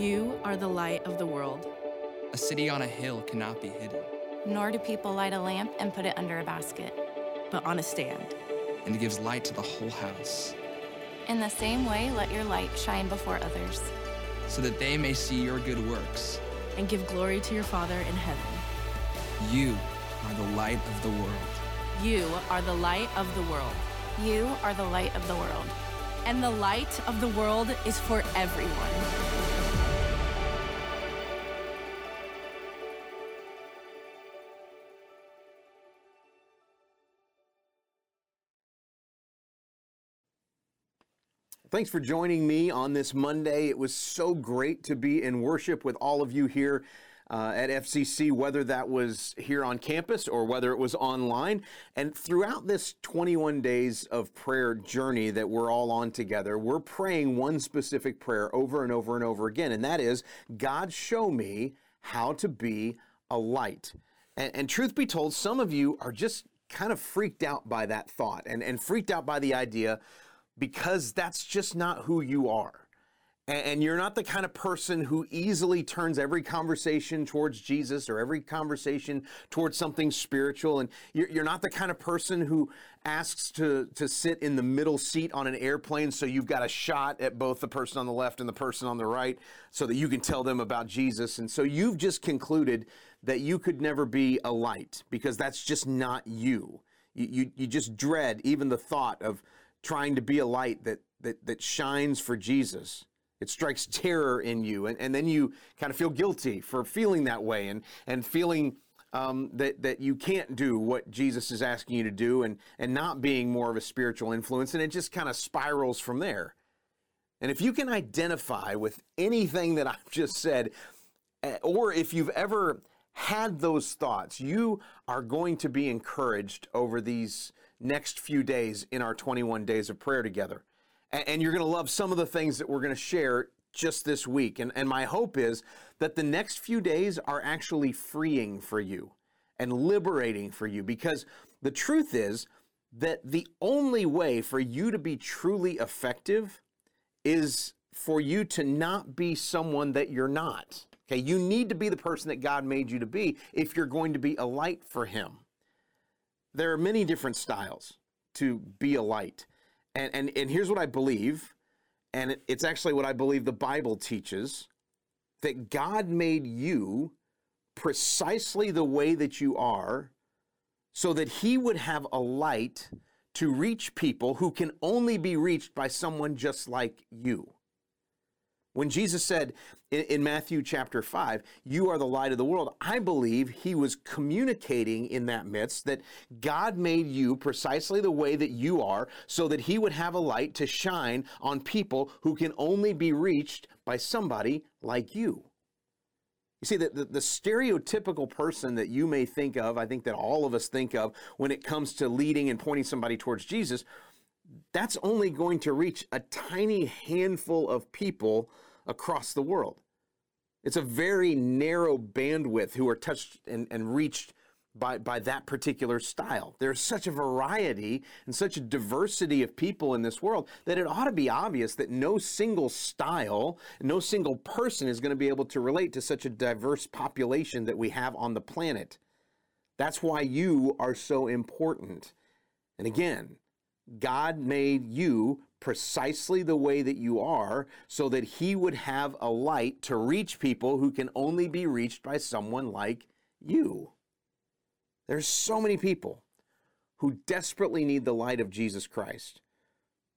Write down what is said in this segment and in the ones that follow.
You are the light of the world. A city on a hill cannot be hidden. Nor do people light a lamp and put it under a basket, but on a stand. And it gives light to the whole house. In the same way, let your light shine before others, so that they may see your good works and give glory to your Father in heaven. You are the light of the world. You are the light of the world. You are the light of the world. And the light of the world is for everyone. Thanks for joining me on this Monday. It was so great to be in worship with all of you here uh, at FCC, whether that was here on campus or whether it was online. And throughout this 21 days of prayer journey that we're all on together, we're praying one specific prayer over and over and over again, and that is God, show me how to be a light. And, and truth be told, some of you are just kind of freaked out by that thought and, and freaked out by the idea because that's just not who you are. And you're not the kind of person who easily turns every conversation towards Jesus or every conversation towards something spiritual. And you're not the kind of person who asks to, to sit in the middle seat on an airplane so you've got a shot at both the person on the left and the person on the right so that you can tell them about Jesus. And so you've just concluded that you could never be a light because that's just not you. You, you, you just dread even the thought of trying to be a light that, that, that shines for Jesus. It strikes terror in you, and, and then you kind of feel guilty for feeling that way and, and feeling um, that, that you can't do what Jesus is asking you to do and, and not being more of a spiritual influence, and it just kind of spirals from there. And if you can identify with anything that I've just said, eh, or if you've ever had those thoughts, you are going to be encouraged over these next few days in our 21 days of prayer together. And, you're going to love some of the things that we're going to share just this week. And, and my hope is that the next few days are actually freeing for you and liberating for you because the truth is that the only way for you to be truly effective is for you to not be someone that you're not. Okay, you need to be the person that God made you to be if you're going to be a light for Him. There are many different styles to be a light. And, and, and here's what I believe, and it, it's actually what I believe the Bible teaches that God made you precisely the way that you are so that He would have a light to reach people who can only be reached by someone just like you. When Jesus said in, Matthew chapter 5, You are the light of the world, I believe he was communicating in that midst that God made you precisely the way that you are so that he would have a light to shine on people who can only be reached by somebody like you. You see, the, the, the, stereotypical person that you may think of, I think that all of us think of when it comes to leading and pointing somebody towards Jesus, that's only going to reach a tiny handful of people across the world. It's a very narrow bandwidth who are touched and, and reached by, by that particular style. There's such a variety and such a diversity of people in this world that it ought to be obvious that no single style, no single person is going to be able to relate to such a diverse population that we have on the planet. That's why you are so important. And again, God made you precisely the way that you are so that He would have a light to reach people who can only be reached by someone like you. There's so many people who desperately need the light of Jesus Christ,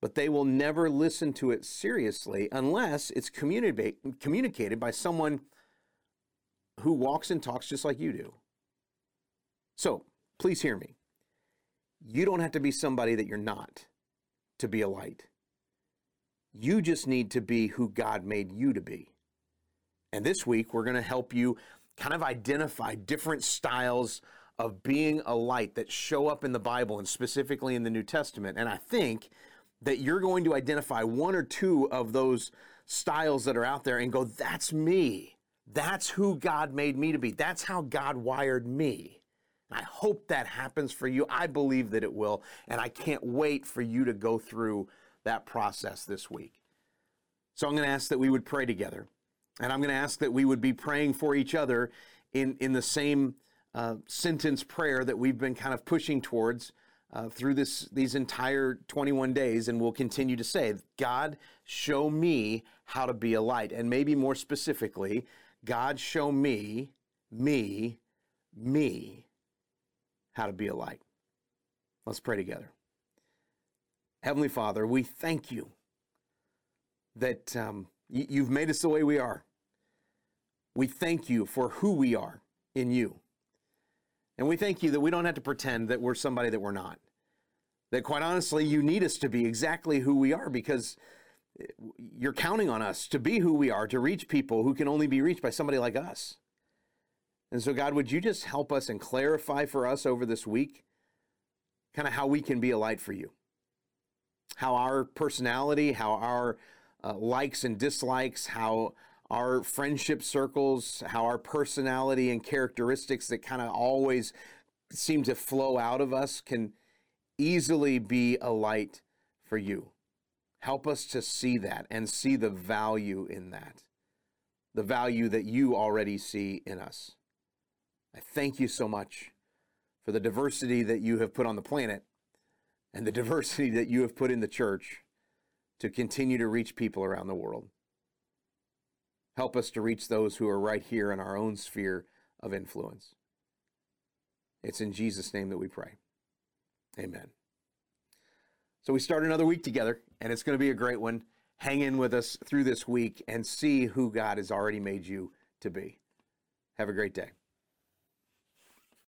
but they will never listen to it seriously unless it's communicated by someone who walks and talks just like you do. So, please hear me. You don't have to be somebody that you're not to be a light. You just need to be who God made you to be. And this week, we're going to help you kind of identify different styles of being a light that show up in the Bible and specifically in the New Testament. And I think that you're going to identify one or two of those styles that are out there and go, that's me. That's who God made me to be. That's how God wired me. I hope that happens for you. I believe that it will. And I can't wait for you to go through that process this week. So I'm going to ask that we would pray together. And I'm going to ask that we would be praying for each other in, in the same uh, sentence prayer that we've been kind of pushing towards uh, through this these entire 21 days, and we'll continue to say, God, show me how to be a light. And maybe more specifically, God, show me, me, me, how to be a light. Let's pray together. Heavenly Father, we thank you that um, you've made us the way we are. We thank you for who we are in you. And we thank you that we don't have to pretend that we're somebody that we're not. That quite honestly, you need us to be exactly who we are because you're counting on us to be who we are, to reach people who can only be reached by somebody like us. And so, God, would you just help us and clarify for us over this week kind of how we can be a light for you? How our personality, how our uh, likes and dislikes, how our friendship circles, how our personality and characteristics that kind of always seem to flow out of us can easily be a light for you. Help us to see that and see the value in that, the value that you already see in us. I thank you so much for the diversity that you have put on the planet and the diversity that you have put in the church to continue to reach people around the world. Help us to reach those who are right here in our own sphere of influence. It's in Jesus' name that we pray. Amen. So we start another week together, and it's going to be a great one. Hang in with us through this week and see who God has already made you to be. Have a great day.